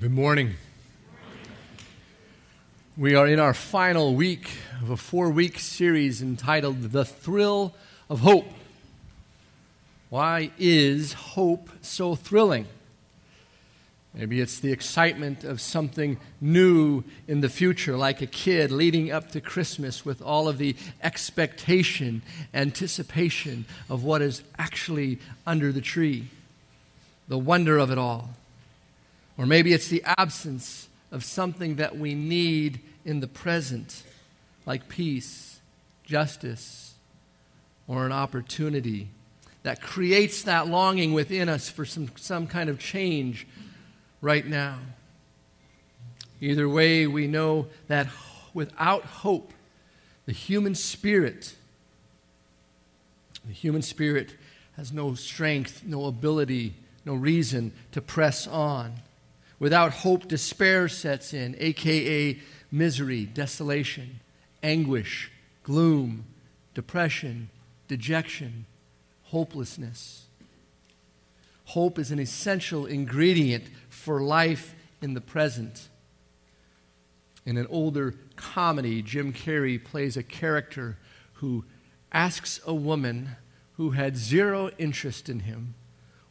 Good morning. We are in our final week of a four week series entitled The Thrill of Hope. Why is hope so thrilling? Maybe it's the excitement of something new in the future, like a kid leading up to Christmas with all of the expectation, anticipation of what is actually under the tree, the wonder of it all. Or maybe it's the absence of something that we need in the present, like peace, justice, or an opportunity that creates that longing within us for some, some kind of change right now. Either way, we know that without hope, the human spirit, the human spirit has no strength, no ability, no reason to press on. Without hope, despair sets in, aka misery, desolation, anguish, gloom, depression, dejection, hopelessness. Hope is an essential ingredient for life in the present. In an older comedy, Jim Carrey plays a character who asks a woman who had zero interest in him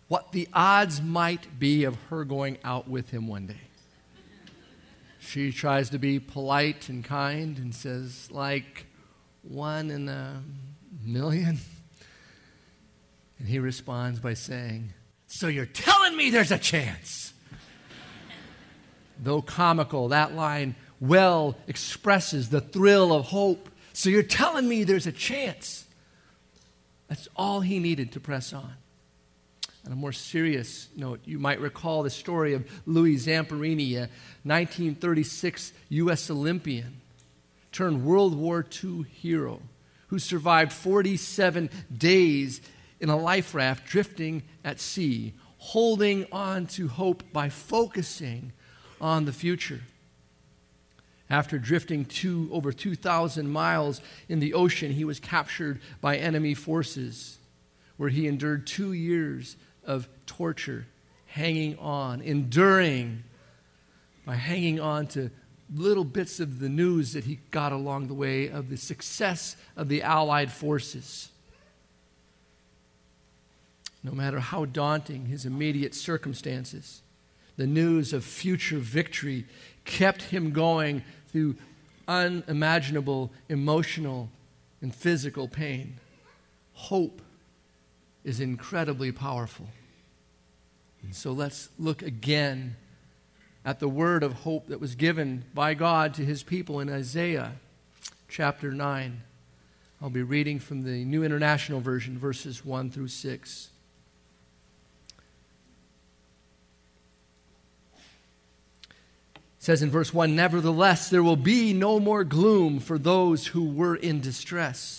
what the odds might be of her going out with him one day. She tries to be polite and kind and says, like, one in a million? And he responds by saying, So you're telling me there's a chance? Though comical, that line well expresses the thrill of hope. So you're telling me there's a chance. That's all he needed to press on. On a more serious note, you might recall the story of Louis Zamperini, a 1936 U.S. Olympian turned World War II hero who survived 47 days in a life raft drifting at sea, holding on to hope by focusing on the future. After drifting two, over 2,000 miles in the ocean, he was captured by enemy forces, where he endured two years of torture, hanging on, enduring by hanging on to little bits of the news that he got along the way of the success of the Allied forces. No matter how daunting his immediate circumstances, the news of future victory kept him going through unimaginable emotional and physical pain. Hope is incredibly powerful. And so let's look again at the word of hope that was given by God to his people in Isaiah chapter 9. I'll be reading from the New International Version, verses 1 through 6. It says in verse 1 Nevertheless, there will be no more gloom for those who were in distress.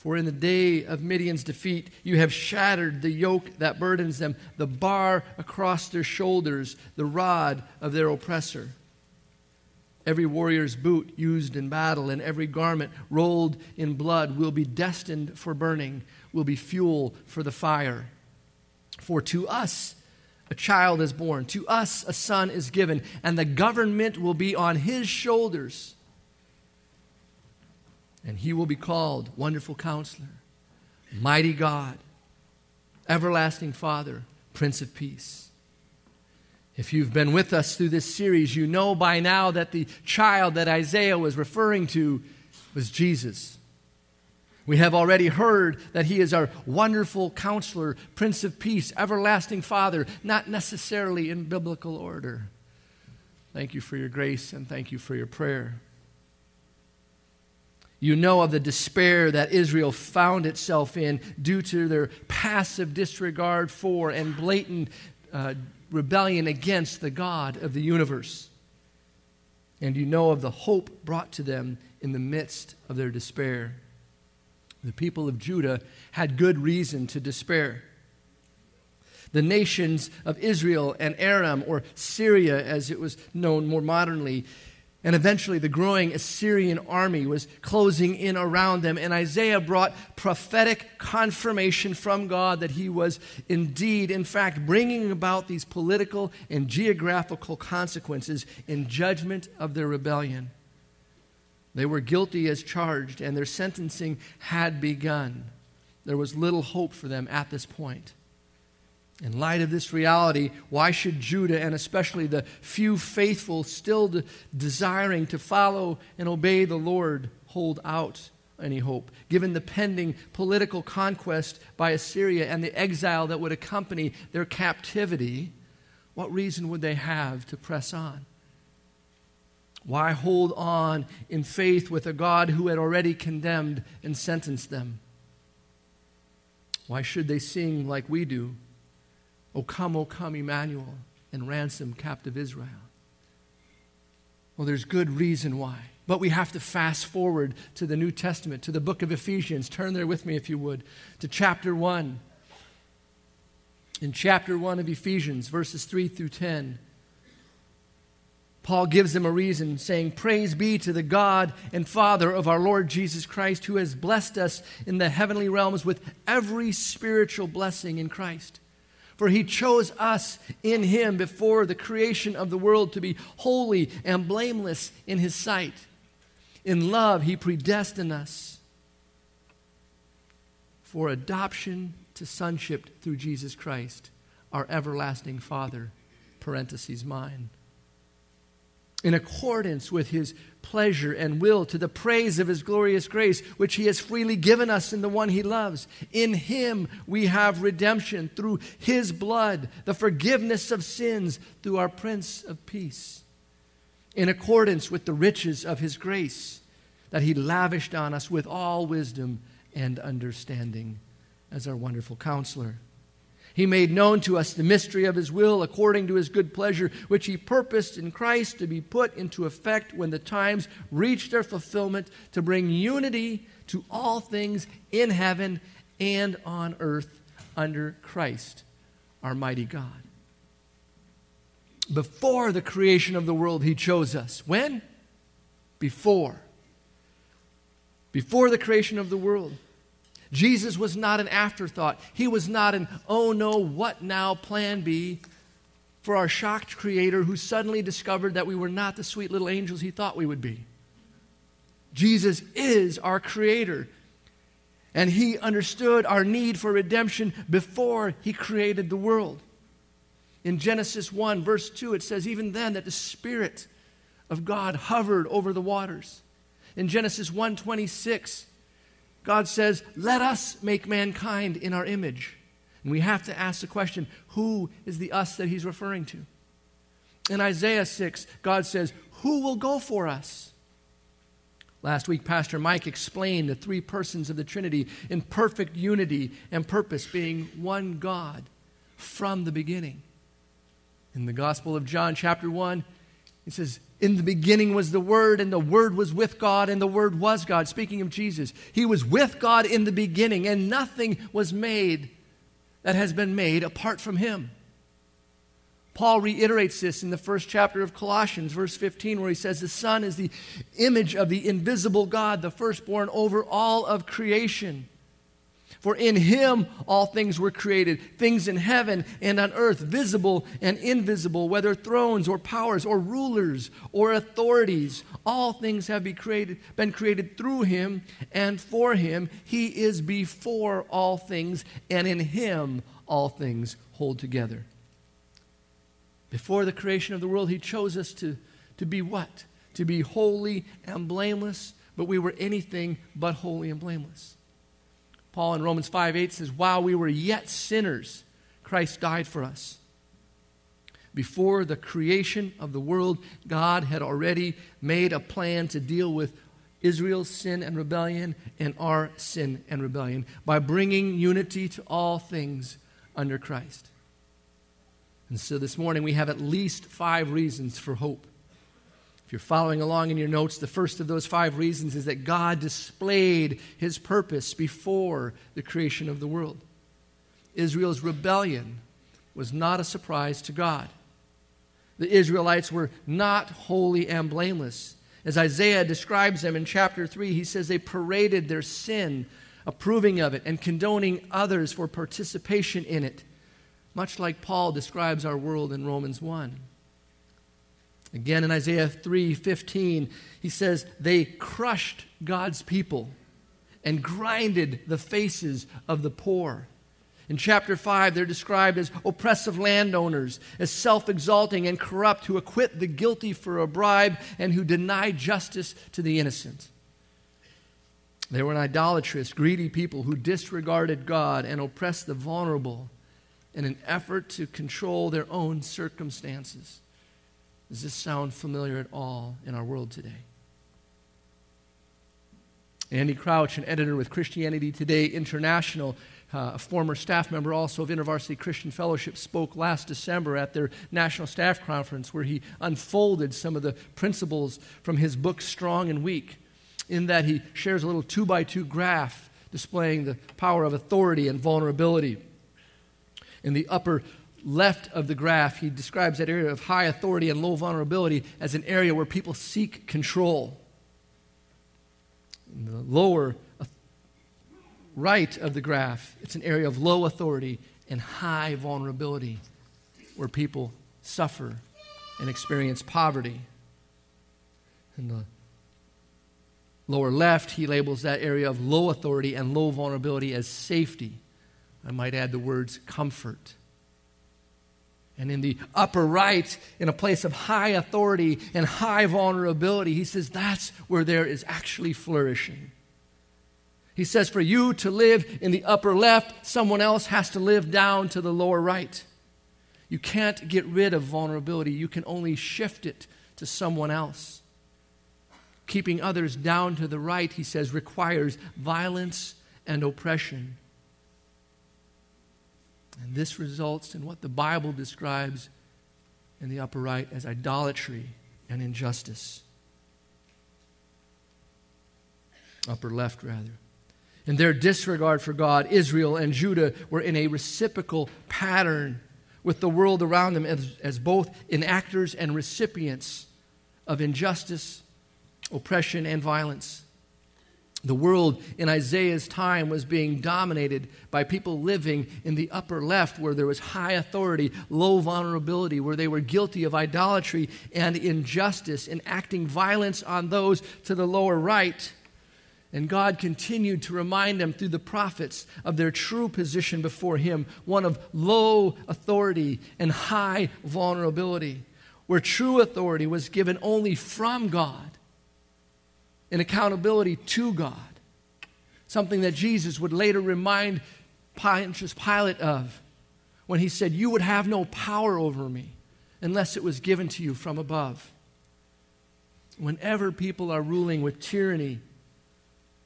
For in the day of Midian's defeat, you have shattered the yoke that burdens them, the bar across their shoulders, the rod of their oppressor. Every warrior's boot used in battle and every garment rolled in blood will be destined for burning, will be fuel for the fire. For to us a child is born, to us a son is given, and the government will be on his shoulders and he will be called Wonderful Counselor, Mighty God, Everlasting Father, Prince of Peace. If you've been with us through this series, you know by now that the child that Isaiah was referring to was Jesus. We have already heard that he is our wonderful counselor, Prince of Peace, everlasting Father, not necessarily in biblical order. Thank you for your grace and thank you for your prayer. You know of the despair that Israel found itself in due to their passive disregard for and blatant uh, rebellion against the God of the universe. And you know of the hope brought to them in the midst of their despair. The people of Judah had good reason to despair. The nations of Israel and Aram, or Syria as it was known more modernly, and eventually, the growing Assyrian army was closing in around them, and Isaiah brought prophetic confirmation from God that he was indeed, in fact, bringing about these political and geographical consequences in judgment of their rebellion. They were guilty as charged, and their sentencing had begun. There was little hope for them at this point. In light of this reality, why should Judah, and especially the few faithful still de- desiring to follow and obey the Lord, hold out any hope? Given the pending political conquest by Assyria and the exile that would accompany their captivity, what reason would they have to press on? Why hold on in faith with a God who had already condemned and sentenced them? Why should they sing like we do? O come, O come, Emmanuel, and ransom captive Israel. Well, there's good reason why. But we have to fast forward to the New Testament, to the book of Ephesians. Turn there with me, if you would, to chapter 1. In chapter 1 of Ephesians, verses 3 through 10, Paul gives them a reason, saying, Praise be to the God and Father of our Lord Jesus Christ, who has blessed us in the heavenly realms with every spiritual blessing in Christ. For he chose us in him before the creation of the world to be holy and blameless in his sight. In love, he predestined us for adoption to sonship through Jesus Christ, our everlasting Father, parentheses mine in accordance with his pleasure and will to the praise of his glorious grace, which he has freely given us in the one he loves. In him we have redemption through his blood, the forgiveness of sins through our Prince of Peace, in accordance with the riches of his grace that he lavished on us with all wisdom and understanding as our wonderful counselor. He made known to us the mystery of His will according to His good pleasure, which He purposed in Christ to be put into effect when the times reach their fulfillment, to bring unity to all things in heaven and on earth under Christ, our mighty God. Before the creation of the world, He chose us. When? Before. Before the creation of the world. Jesus was not an afterthought. He was not an, oh no, what now, plan B for our shocked creator who suddenly discovered that we were not the sweet little angels he thought we would be. Jesus is our creator. And he understood our need for redemption before he created the world. In Genesis 1, verse 2, it says, Even then, that the Spirit of God hovered over the waters. In Genesis 1 26, God says, Let us make mankind in our image. And we have to ask the question who is the us that he's referring to? In Isaiah 6, God says, Who will go for us? Last week, Pastor Mike explained the three persons of the Trinity in perfect unity and purpose, being one God from the beginning. In the Gospel of John, chapter 1, it says, In the beginning was the Word, and the Word was with God, and the Word was God. Speaking of Jesus, He was with God in the beginning, and nothing was made that has been made apart from Him. Paul reiterates this in the first chapter of Colossians, verse 15, where he says, The Son is the image of the invisible God, the firstborn over all of creation. For in him all things were created, things in heaven and on earth, visible and invisible, whether thrones or powers or rulers or authorities. All things have been created, been created through him and for him. He is before all things, and in him all things hold together. Before the creation of the world, he chose us to, to be what? To be holy and blameless, but we were anything but holy and blameless. Paul in Romans 5 8 says, While we were yet sinners, Christ died for us. Before the creation of the world, God had already made a plan to deal with Israel's sin and rebellion and our sin and rebellion by bringing unity to all things under Christ. And so this morning we have at least five reasons for hope. If you're following along in your notes, the first of those five reasons is that God displayed his purpose before the creation of the world. Israel's rebellion was not a surprise to God. The Israelites were not holy and blameless. As Isaiah describes them in chapter 3, he says they paraded their sin, approving of it and condoning others for participation in it, much like Paul describes our world in Romans 1. Again in Isaiah 3:15, he says they crushed God's people and grinded the faces of the poor. In chapter 5, they're described as oppressive landowners, as self exalting and corrupt, who acquit the guilty for a bribe and who deny justice to the innocent. They were an idolatrous, greedy people who disregarded God and oppressed the vulnerable in an effort to control their own circumstances. Does this sound familiar at all in our world today? Andy Crouch, an editor with Christianity Today International, uh, a former staff member also of InterVarsity Christian Fellowship, spoke last December at their national staff conference where he unfolded some of the principles from his book, Strong and Weak, in that he shares a little two by two graph displaying the power of authority and vulnerability. In the upper left of the graph, he describes that area of high authority and low vulnerability as an area where people seek control. In the lower uh, right of the graph, it's an area of low authority and high vulnerability where people suffer and experience poverty. In the lower left, he labels that area of low authority and low vulnerability as safety. I might add the words comfort and in the upper right, in a place of high authority and high vulnerability, he says that's where there is actually flourishing. He says, for you to live in the upper left, someone else has to live down to the lower right. You can't get rid of vulnerability, you can only shift it to someone else. Keeping others down to the right, he says, requires violence and oppression. And this results in what the Bible describes in the upper right as idolatry and injustice. Upper left, rather. In their disregard for God, Israel and Judah were in a reciprocal pattern with the world around them as, as both enactors and recipients of injustice, oppression, and violence. The world in Isaiah's time was being dominated by people living in the upper left, where there was high authority, low vulnerability, where they were guilty of idolatry and injustice, enacting violence on those to the lower right. And God continued to remind them through the prophets of their true position before Him one of low authority and high vulnerability, where true authority was given only from God in accountability to God. Something that Jesus would later remind Pontius Pilate of when he said, You would have no power over me unless it was given to you from above. Whenever people are ruling with tyranny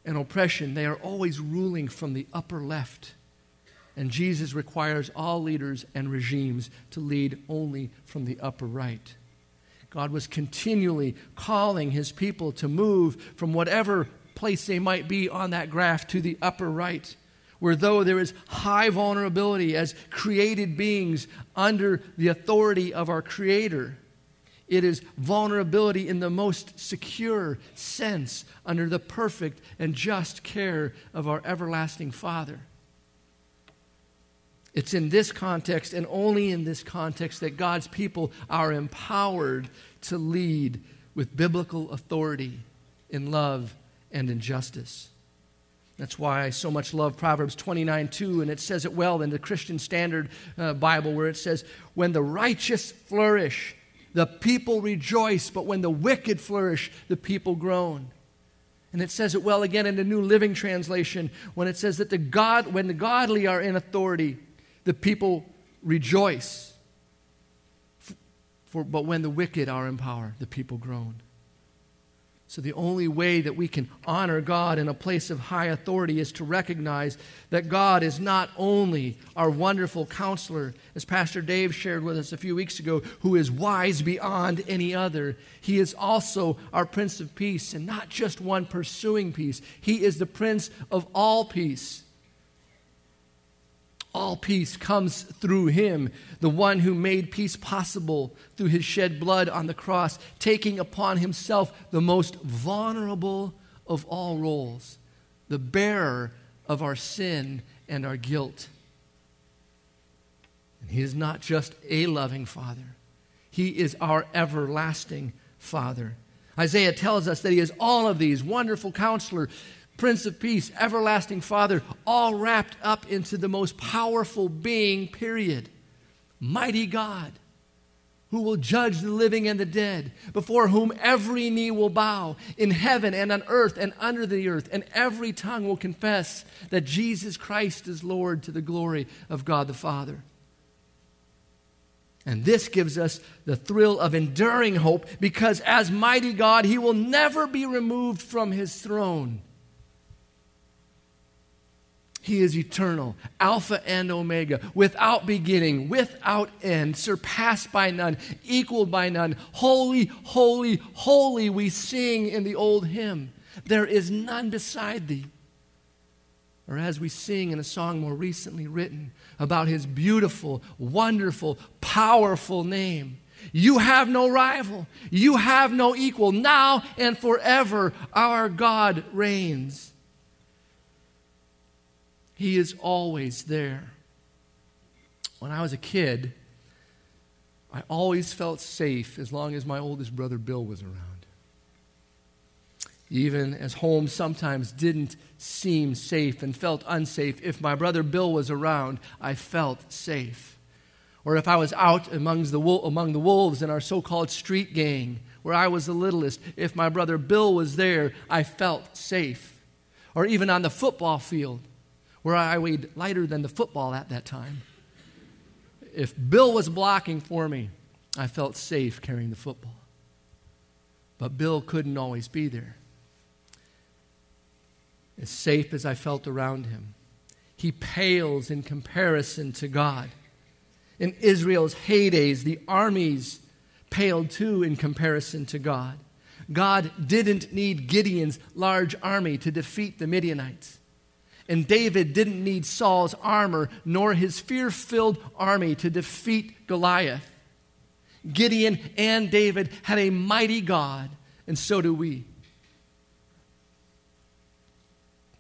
and oppression, they are always ruling from the upper left. And Jesus requires all leaders and regimes to lead only from the upper right. God was continually calling his people to move from whatever place they might be on that graph to the upper right, where though there is high vulnerability as created beings under the authority of our Creator, it is vulnerability in the most secure sense under the perfect and just care of our everlasting Father. It's in this context and only in this context that God's people are empowered to lead with biblical authority in love and in justice. That's why I so much love Proverbs 29 2, and it says it well in the Christian Standard uh, Bible, where it says, When the righteous flourish, the people rejoice, but when the wicked flourish, the people groan. And it says it well again in the New Living Translation when it says that the God, when the godly are in authority, the people rejoice. For, but when the wicked are in power, the people groan. So, the only way that we can honor God in a place of high authority is to recognize that God is not only our wonderful counselor, as Pastor Dave shared with us a few weeks ago, who is wise beyond any other. He is also our Prince of Peace, and not just one pursuing peace. He is the Prince of all peace. All peace comes through him, the one who made peace possible through his shed blood on the cross, taking upon himself the most vulnerable of all roles, the bearer of our sin and our guilt. And he is not just a loving father, he is our everlasting father. Isaiah tells us that he is all of these wonderful counselor, Prince of Peace, Everlasting Father, all wrapped up into the most powerful being, period. Mighty God, who will judge the living and the dead, before whom every knee will bow in heaven and on earth and under the earth, and every tongue will confess that Jesus Christ is Lord to the glory of God the Father. And this gives us the thrill of enduring hope because, as mighty God, He will never be removed from His throne. He is eternal, Alpha and Omega, without beginning, without end, surpassed by none, equaled by none. Holy, holy, holy, we sing in the old hymn. There is none beside thee. Or as we sing in a song more recently written about his beautiful, wonderful, powerful name. You have no rival. You have no equal. Now and forever, our God reigns. He is always there. When I was a kid, I always felt safe as long as my oldest brother Bill was around. Even as home sometimes didn't seem safe and felt unsafe, if my brother Bill was around, I felt safe. Or if I was out among the, among the wolves in our so called street gang, where I was the littlest, if my brother Bill was there, I felt safe. Or even on the football field, where I weighed lighter than the football at that time. If Bill was blocking for me, I felt safe carrying the football. But Bill couldn't always be there. As safe as I felt around him, he pales in comparison to God. In Israel's heydays, the armies paled too in comparison to God. God didn't need Gideon's large army to defeat the Midianites. And David didn't need Saul's armor nor his fear filled army to defeat Goliath. Gideon and David had a mighty God, and so do we.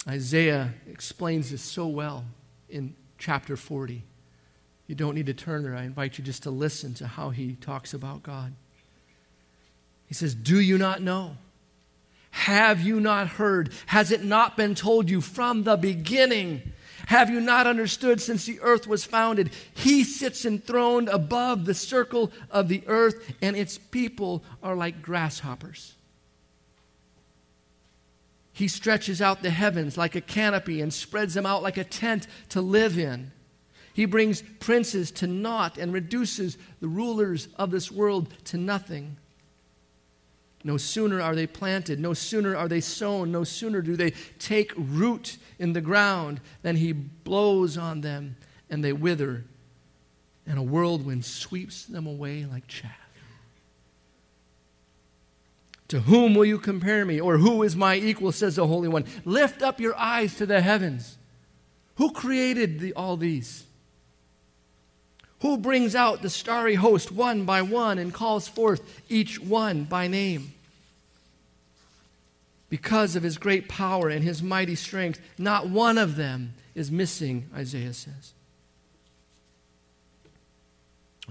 Isaiah explains this so well in chapter 40. You don't need to turn there. I invite you just to listen to how he talks about God. He says, Do you not know? Have you not heard? Has it not been told you from the beginning? Have you not understood since the earth was founded? He sits enthroned above the circle of the earth, and its people are like grasshoppers. He stretches out the heavens like a canopy and spreads them out like a tent to live in. He brings princes to naught and reduces the rulers of this world to nothing. No sooner are they planted, no sooner are they sown, no sooner do they take root in the ground than he blows on them and they wither, and a whirlwind sweeps them away like chaff. To whom will you compare me? Or who is my equal, says the Holy One? Lift up your eyes to the heavens. Who created the, all these? Who brings out the starry host one by one and calls forth each one by name? Because of his great power and his mighty strength, not one of them is missing, Isaiah says.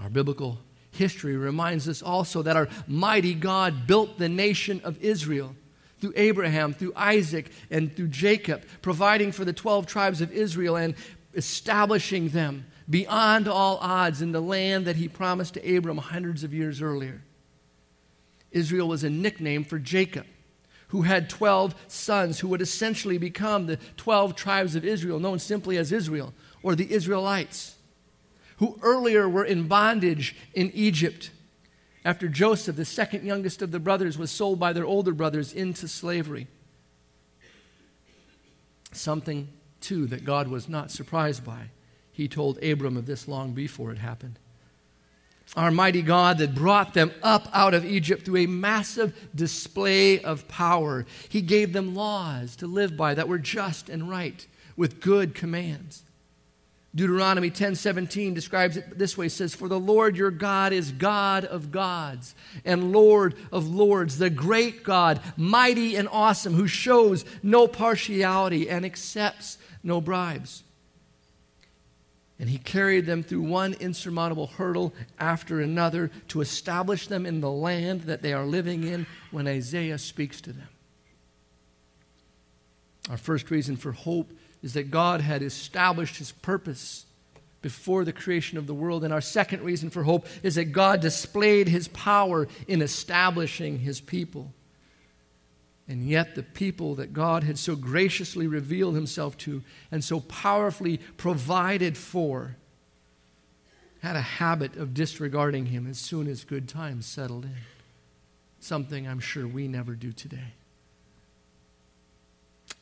Our biblical history reminds us also that our mighty God built the nation of Israel through Abraham, through Isaac, and through Jacob, providing for the 12 tribes of Israel and establishing them beyond all odds in the land that he promised to Abram hundreds of years earlier. Israel was a nickname for Jacob, who had 12 sons who would essentially become the 12 tribes of Israel, known simply as Israel or the Israelites, who earlier were in bondage in Egypt. after Joseph, the second youngest of the brothers, was sold by their older brothers into slavery. Something, too, that God was not surprised by. He told Abram of this long before it happened. Our mighty God that brought them up out of Egypt through a massive display of power. He gave them laws to live by that were just and right with good commands. Deuteronomy 10:17 describes it this way it says for the Lord your God is God of gods and Lord of lords the great God mighty and awesome who shows no partiality and accepts no bribes. And he carried them through one insurmountable hurdle after another to establish them in the land that they are living in when Isaiah speaks to them. Our first reason for hope is that God had established his purpose before the creation of the world. And our second reason for hope is that God displayed his power in establishing his people. And yet, the people that God had so graciously revealed himself to and so powerfully provided for had a habit of disregarding him as soon as good times settled in. Something I'm sure we never do today.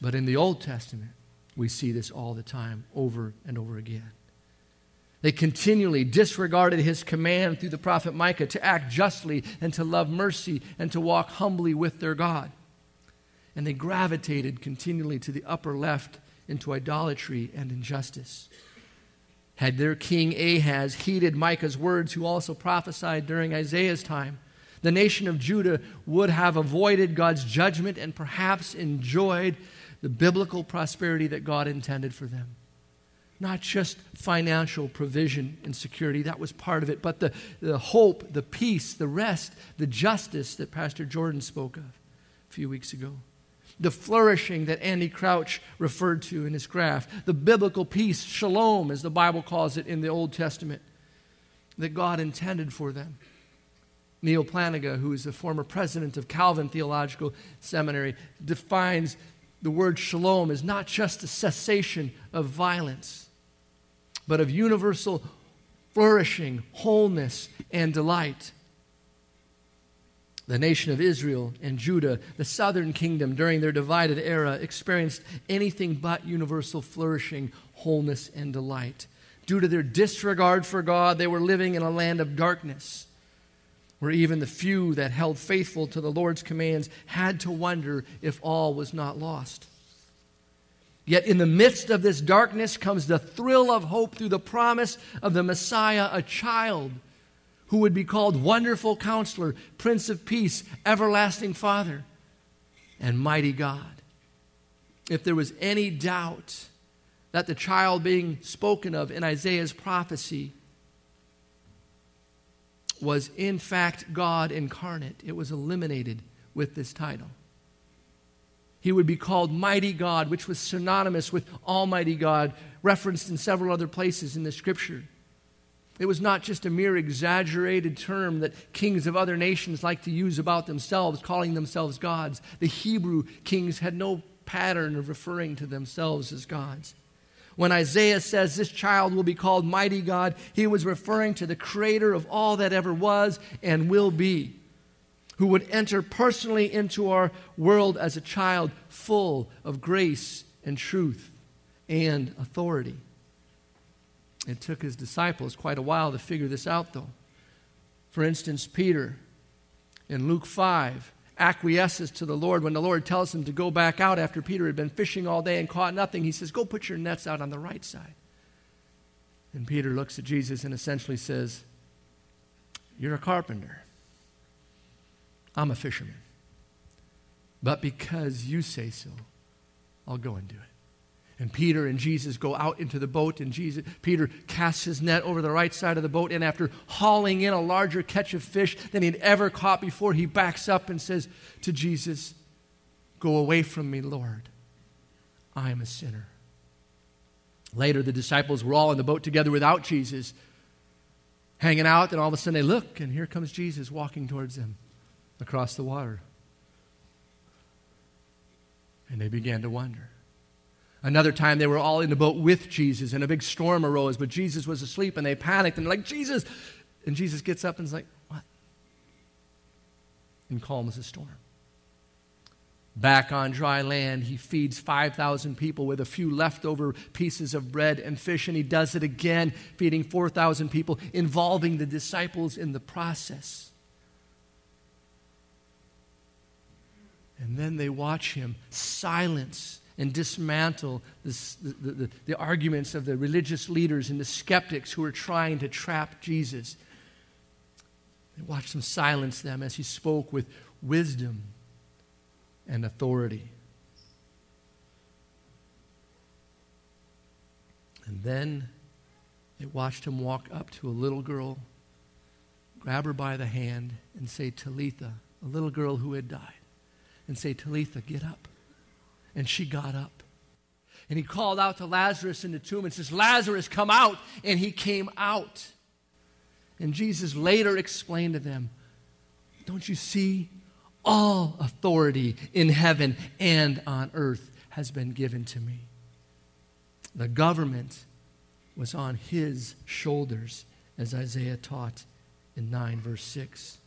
But in the Old Testament, we see this all the time, over and over again. They continually disregarded his command through the prophet Micah to act justly and to love mercy and to walk humbly with their God. And they gravitated continually to the upper left into idolatry and injustice. Had their king Ahaz heeded Micah's words, who also prophesied during Isaiah's time, the nation of Judah would have avoided God's judgment and perhaps enjoyed the biblical prosperity that God intended for them. Not just financial provision and security, that was part of it, but the, the hope, the peace, the rest, the justice that Pastor Jordan spoke of a few weeks ago. The flourishing that Andy Crouch referred to in his graph. The biblical peace, shalom, as the Bible calls it in the Old Testament, that God intended for them. Neal Plantinga, who is the former president of Calvin Theological Seminary, defines the word shalom is not just a cessation of violence, but of universal flourishing, wholeness, and delight. The nation of Israel and Judah, the southern kingdom during their divided era, experienced anything but universal flourishing, wholeness, and delight. Due to their disregard for God, they were living in a land of darkness where even the few that held faithful to the Lord's commands had to wonder if all was not lost. Yet, in the midst of this darkness comes the thrill of hope through the promise of the Messiah, a child who would be called Wonderful Counselor, Prince of Peace, Everlasting Father, and Mighty God. If there was any doubt that the child being spoken of in Isaiah's prophecy was in fact God incarnate. It was eliminated with this title. He would be called Mighty God, which was synonymous with Almighty God, referenced in several other places in the scripture. It was not just a mere exaggerated term that kings of other nations like to use about themselves, calling themselves gods. The Hebrew kings had no pattern of referring to themselves as gods. When Isaiah says this child will be called Mighty God, he was referring to the creator of all that ever was and will be, who would enter personally into our world as a child full of grace and truth and authority. It took his disciples quite a while to figure this out, though. For instance, Peter in Luke 5 acquiesces to the Lord when the Lord tells him to go back out after Peter had been fishing all day and caught nothing. He says, Go put your nets out on the right side. And Peter looks at Jesus and essentially says, You're a carpenter. I'm a fisherman. But because you say so, I'll go and do it. And Peter and Jesus go out into the boat, and Jesus, Peter casts his net over the right side of the boat, and after hauling in a larger catch of fish than he'd ever caught before, he backs up and says to Jesus, Go away from me, Lord. I am a sinner. Later, the disciples were all in the boat together without Jesus, hanging out, and all of a sudden they look, and here comes Jesus walking towards them across the water. And they began to wonder. Another time they were all in the boat with Jesus and a big storm arose, but Jesus was asleep and they panicked and like, Jesus. And Jesus gets up and is like, What? and calms the storm. Back on dry land, he feeds 5,000 people with a few leftover pieces of bread and fish, and he does it again, feeding 4,000 people, involving the disciples in the process. And then they watch him silence and dismantle this, the, the, the, arguments of the religious leaders and the skeptics who are trying to trap Jesus. They watched him silence them as he spoke with wisdom and authority. And then they watched him walk up to a little girl, grab her by the hand, and say, Talitha, a little girl who had died, and say, Talitha, get up. And she got up. And he called out to Lazarus in the tomb and says, Lazarus, come out. And he came out. And Jesus later explained to them, Don't you see? All authority in heaven and on earth has been given to me. The government was on his shoulders, as Isaiah taught in 9, verse 6.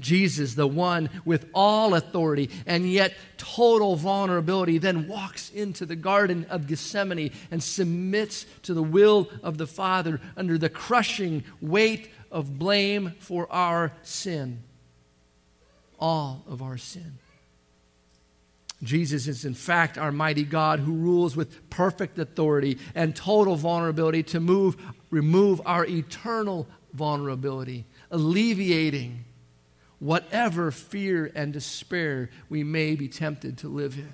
Jesus, the one with all authority and yet total vulnerability, then walks into the Garden of Gethsemane and submits to the will of the Father under the crushing weight of blame for our sin. All of our sin. Jesus is, in fact, our mighty God who rules with perfect authority and total vulnerability to move, remove our eternal vulnerability, alleviating whatever fear and despair we may be tempted to live in.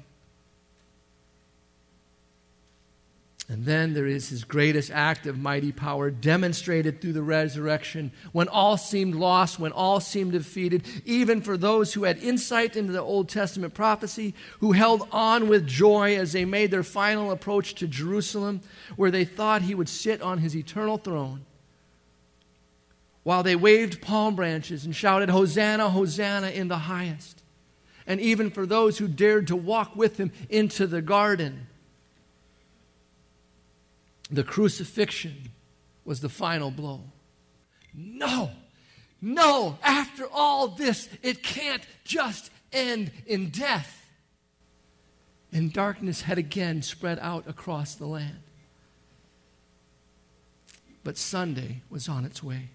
And then there is his greatest act of mighty power demonstrated through the resurrection when all seemed lost, when all seemed defeated, even for those who had insight into the Old Testament prophecy, who held on with joy as they made their final approach to Jerusalem, where they thought he would sit on his eternal throne while they waved palm branches and shouted, Hosanna, Hosanna in the highest. And even for those who dared to walk with him into the garden, the crucifixion was the final blow. No, no, after all this, it can't just end in death. And darkness had again spread out across the land. But Sunday was on its way.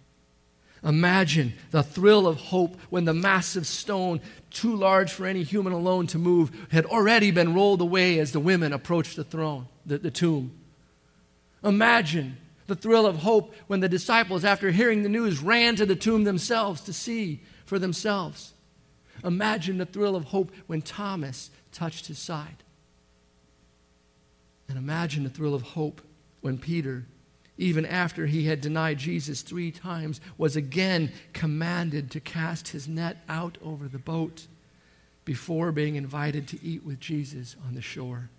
Imagine the thrill of hope when the massive stone, too large for any human alone to move, had already been rolled away as the women approached the throne, the, the tomb. Imagine the thrill of hope when the disciples, after hearing the news, ran to the tomb themselves to see for themselves. Imagine the thrill of hope when Thomas touched his side. And imagine the thrill of hope when Peter even after he had denied Jesus three times, was again commanded to cast his net out over the boat before being invited to eat with Jesus on the shore.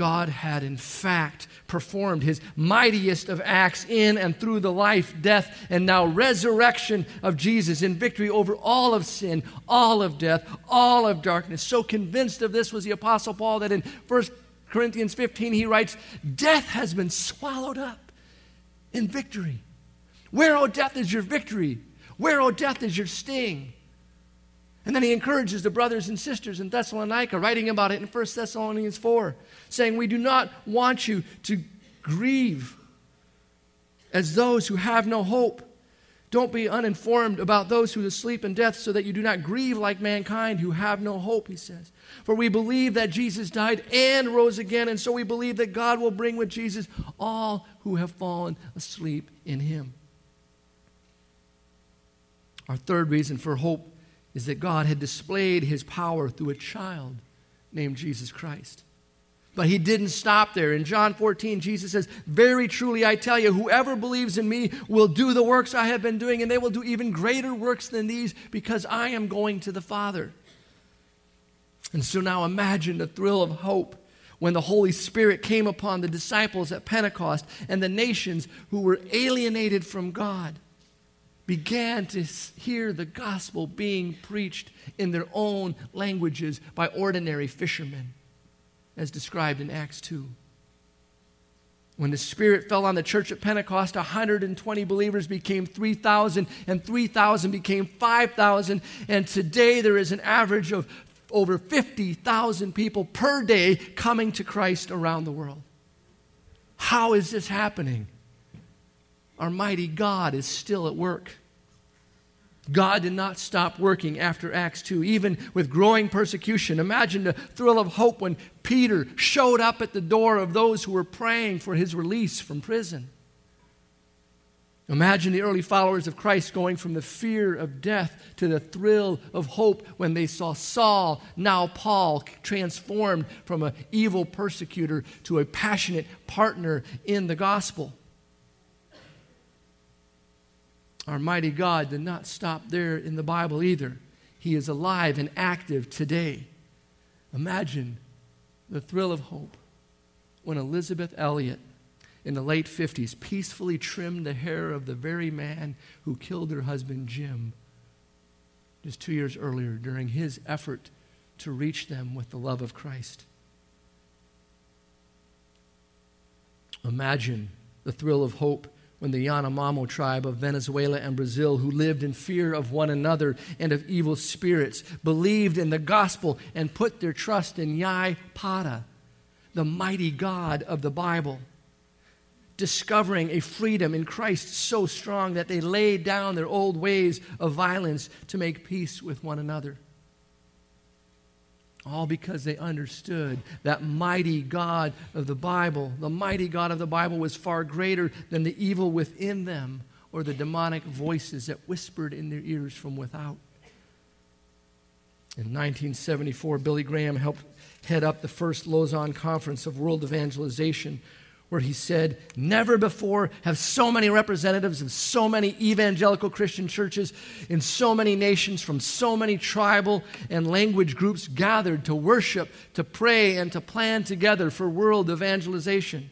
God had, in fact, performed his mightiest of acts in and through the life, death, and now resurrection of Jesus in victory over all of sin, all of death, all of darkness. So convinced of this was the Apostle Paul that in 1 Corinthians 15, he writes, Death has been swallowed up in victory. Where, O oh, death, is your victory? Where, O oh, death, is your sting? And then he encourages the brothers and sisters in Thessalonica, writing about it in 1 Thessalonians 4, saying, We do not want you to grieve as those who have no hope. Don't be uninformed about those who sleep in death, so that you do not grieve like mankind who have no hope, he says. For we believe that Jesus died and rose again, and so we believe that God will bring with Jesus all who have fallen asleep in him. Our third reason for hope is that God had displayed his power through a child named Jesus Christ. But he didn't stop there. In John 14, Jesus says, Very truly I tell you, whoever believes in me will do the works I have been doing, and they will do even greater works than these because I am going to the Father. And so now imagine the thrill of hope when the Holy Spirit came upon the disciples at Pentecost and the nations who were alienated from God began to hear the gospel being preached in their own languages by ordinary fishermen, as described in Acts 2. When the Spirit fell on the church at Pentecost, 120 believers became 3,000, and 3,000 became 5,000. And today there is an average of over 50,000 people per day coming to Christ around the world. How is this happening? Our mighty God is still at work. God did not stop working after Acts 2, even with growing persecution. Imagine the thrill of hope when Peter showed up at the door of those who were praying for his release from prison. Imagine the early followers of Christ going from the fear of death to the thrill of hope when they saw Saul, now Paul, transformed from an evil persecutor to a passionate partner in the gospel. Our mighty God did not stop there in the Bible either. He is alive and active today. Imagine the thrill of hope when Elisabeth Elliot, in the late 50s, peacefully trimmed the hair of the very man who killed her husband, Jim, just two years earlier during his effort to reach them with the love of Christ. Imagine the thrill of hope when the Yanomamo tribe of Venezuela and Brazil, who lived in fear of one another and of evil spirits, believed in the gospel and put their trust in Yai Pada, the mighty God of the Bible, discovering a freedom in Christ so strong that they laid down their old ways of violence to make peace with one another. All because they understood that mighty God of the Bible, the mighty God of the Bible was far greater than the evil within them or the demonic voices that whispered in their ears from without. In 1974, Billy Graham helped head up the first Lausanne Conference of World Evangelization, where he said, Never before have so many representatives of so many evangelical Christian churches in so many nations from so many tribal and language groups gathered to worship, to pray, and to plan together for world evangelization.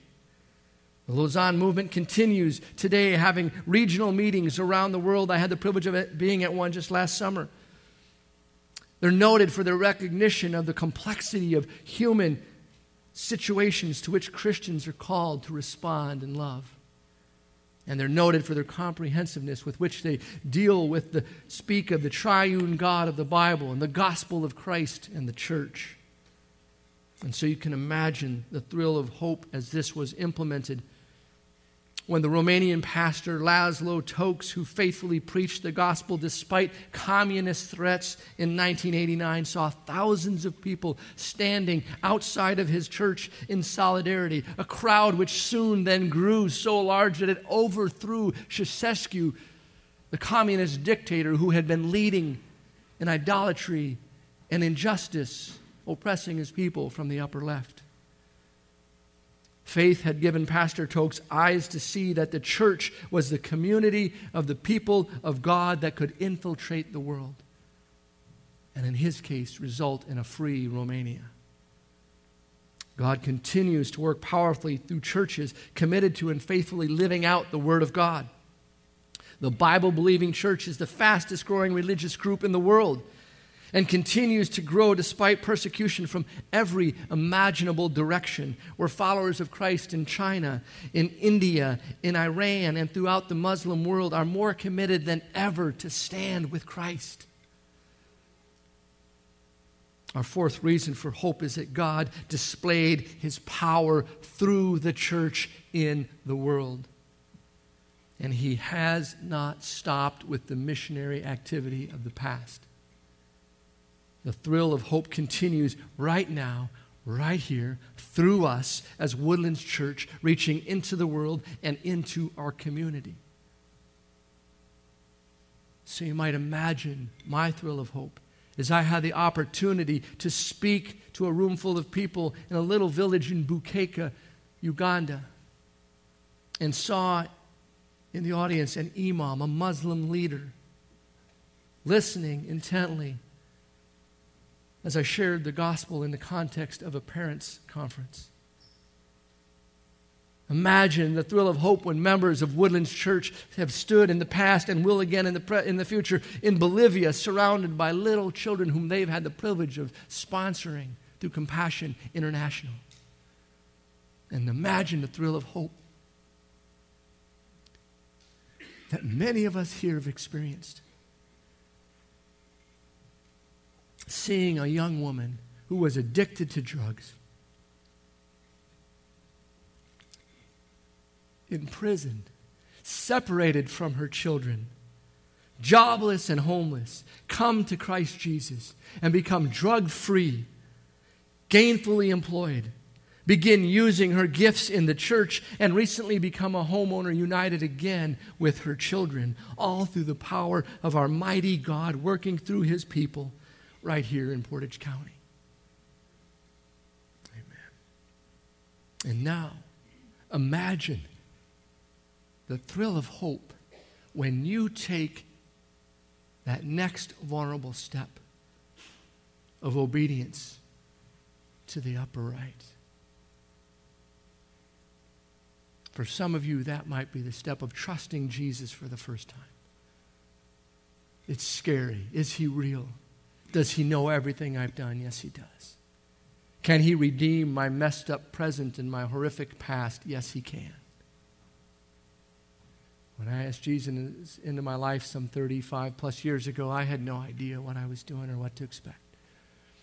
The Lausanne movement continues today, having regional meetings around the world. I had the privilege of being at one just last summer. They're noted for their recognition of the complexity of human situations to which Christians are called to respond in love. And they're noted for their comprehensiveness with which they deal with the speak of the triune God of the Bible and the gospel of Christ and the church. And so you can imagine the thrill of hope as this was implemented when the Romanian pastor Laszlo Tokes, who faithfully preached the gospel despite communist threats in 1989, saw thousands of people standing outside of his church in solidarity, a crowd which soon then grew so large that it overthrew Ceausescu, the communist dictator who had been leading in idolatry and injustice, oppressing his people from the upper left. Faith had given Pastor Tokes eyes to see that the church was the community of the people of God that could infiltrate the world. And in his case, result in a free Romania. God continues to work powerfully through churches committed to and faithfully living out the Word of God. The Bible believing church is the fastest growing religious group in the world and continues to grow despite persecution from every imaginable direction. We're followers of Christ in China, in India, in Iran, and throughout the Muslim world are more committed than ever to stand with Christ. Our fourth reason for hope is that God displayed his power through the church in the world. And he has not stopped with the missionary activity of the past. The thrill of hope continues right now, right here, through us as Woodlands Church, reaching into the world and into our community. So you might imagine my thrill of hope as I had the opportunity to speak to a room full of people in a little village in Bukeka, Uganda, and saw in the audience an imam, a Muslim leader, listening intently as I shared the gospel in the context of a parents' conference. Imagine the thrill of hope when members of Woodlands Church have stood in the past and will again in the, pre- in the future in Bolivia, surrounded by little children whom they've had the privilege of sponsoring through Compassion International. And imagine the thrill of hope that many of us here have experienced Seeing a young woman who was addicted to drugs imprisoned, separated from her children, jobless and homeless, come to Christ Jesus and become drug free, gainfully employed, begin using her gifts in the church, and recently become a homeowner united again with her children, all through the power of our mighty God working through his people right here in Portage County. Amen. And now, imagine the thrill of hope when you take that next vulnerable step of obedience to the upper right. For some of you, that might be the step of trusting Jesus for the first time. It's scary. Is he real? Does he know everything I've done? Yes, he does. Can he redeem my messed up present and my horrific past? Yes, he can. When I asked Jesus into my life some 35 plus years ago, I had no idea what I was doing or what to expect.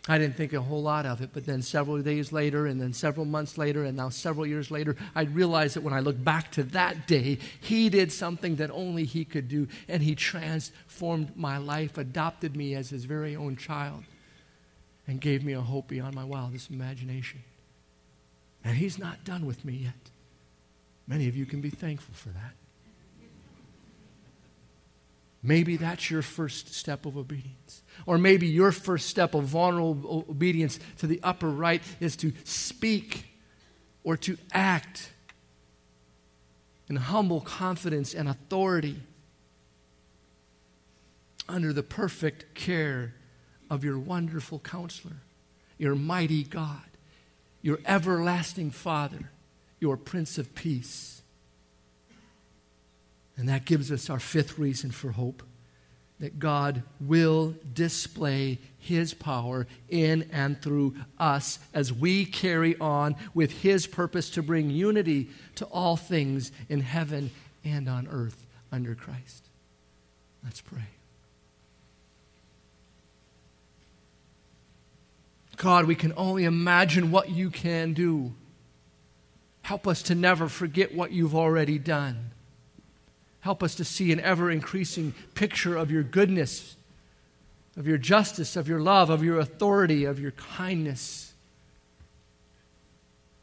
I didn't think a whole lot of it, but then several days later, and then several months later, and now several years later, I realized that when I look back to that day, He did something that only He could do, and He transformed my life, adopted me as His very own child, and gave me a hope beyond my wildest imagination. And He's not done with me yet. Many of you can be thankful for that. Maybe that's your first step of obedience. Or maybe your first step of vulnerable obedience to the upper right is to speak or to act in humble confidence and authority under the perfect care of your wonderful counselor, your mighty God, your everlasting Father, your Prince of Peace. And that gives us our fifth reason for hope that God will display His power in and through us as we carry on with His purpose to bring unity to all things in heaven and on earth under Christ. Let's pray. God, we can only imagine what you can do. Help us to never forget what you've already done. Help us to see an ever increasing picture of your goodness, of your justice, of your love, of your authority, of your kindness.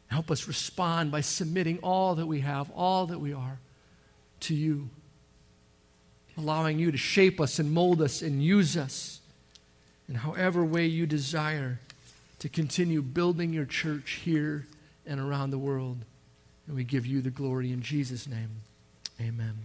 Help us respond by submitting all that we have, all that we are, to you, allowing you to shape us and mold us and use us in however way you desire to continue building your church here and around the world. And we give you the glory in Jesus' name. Amen.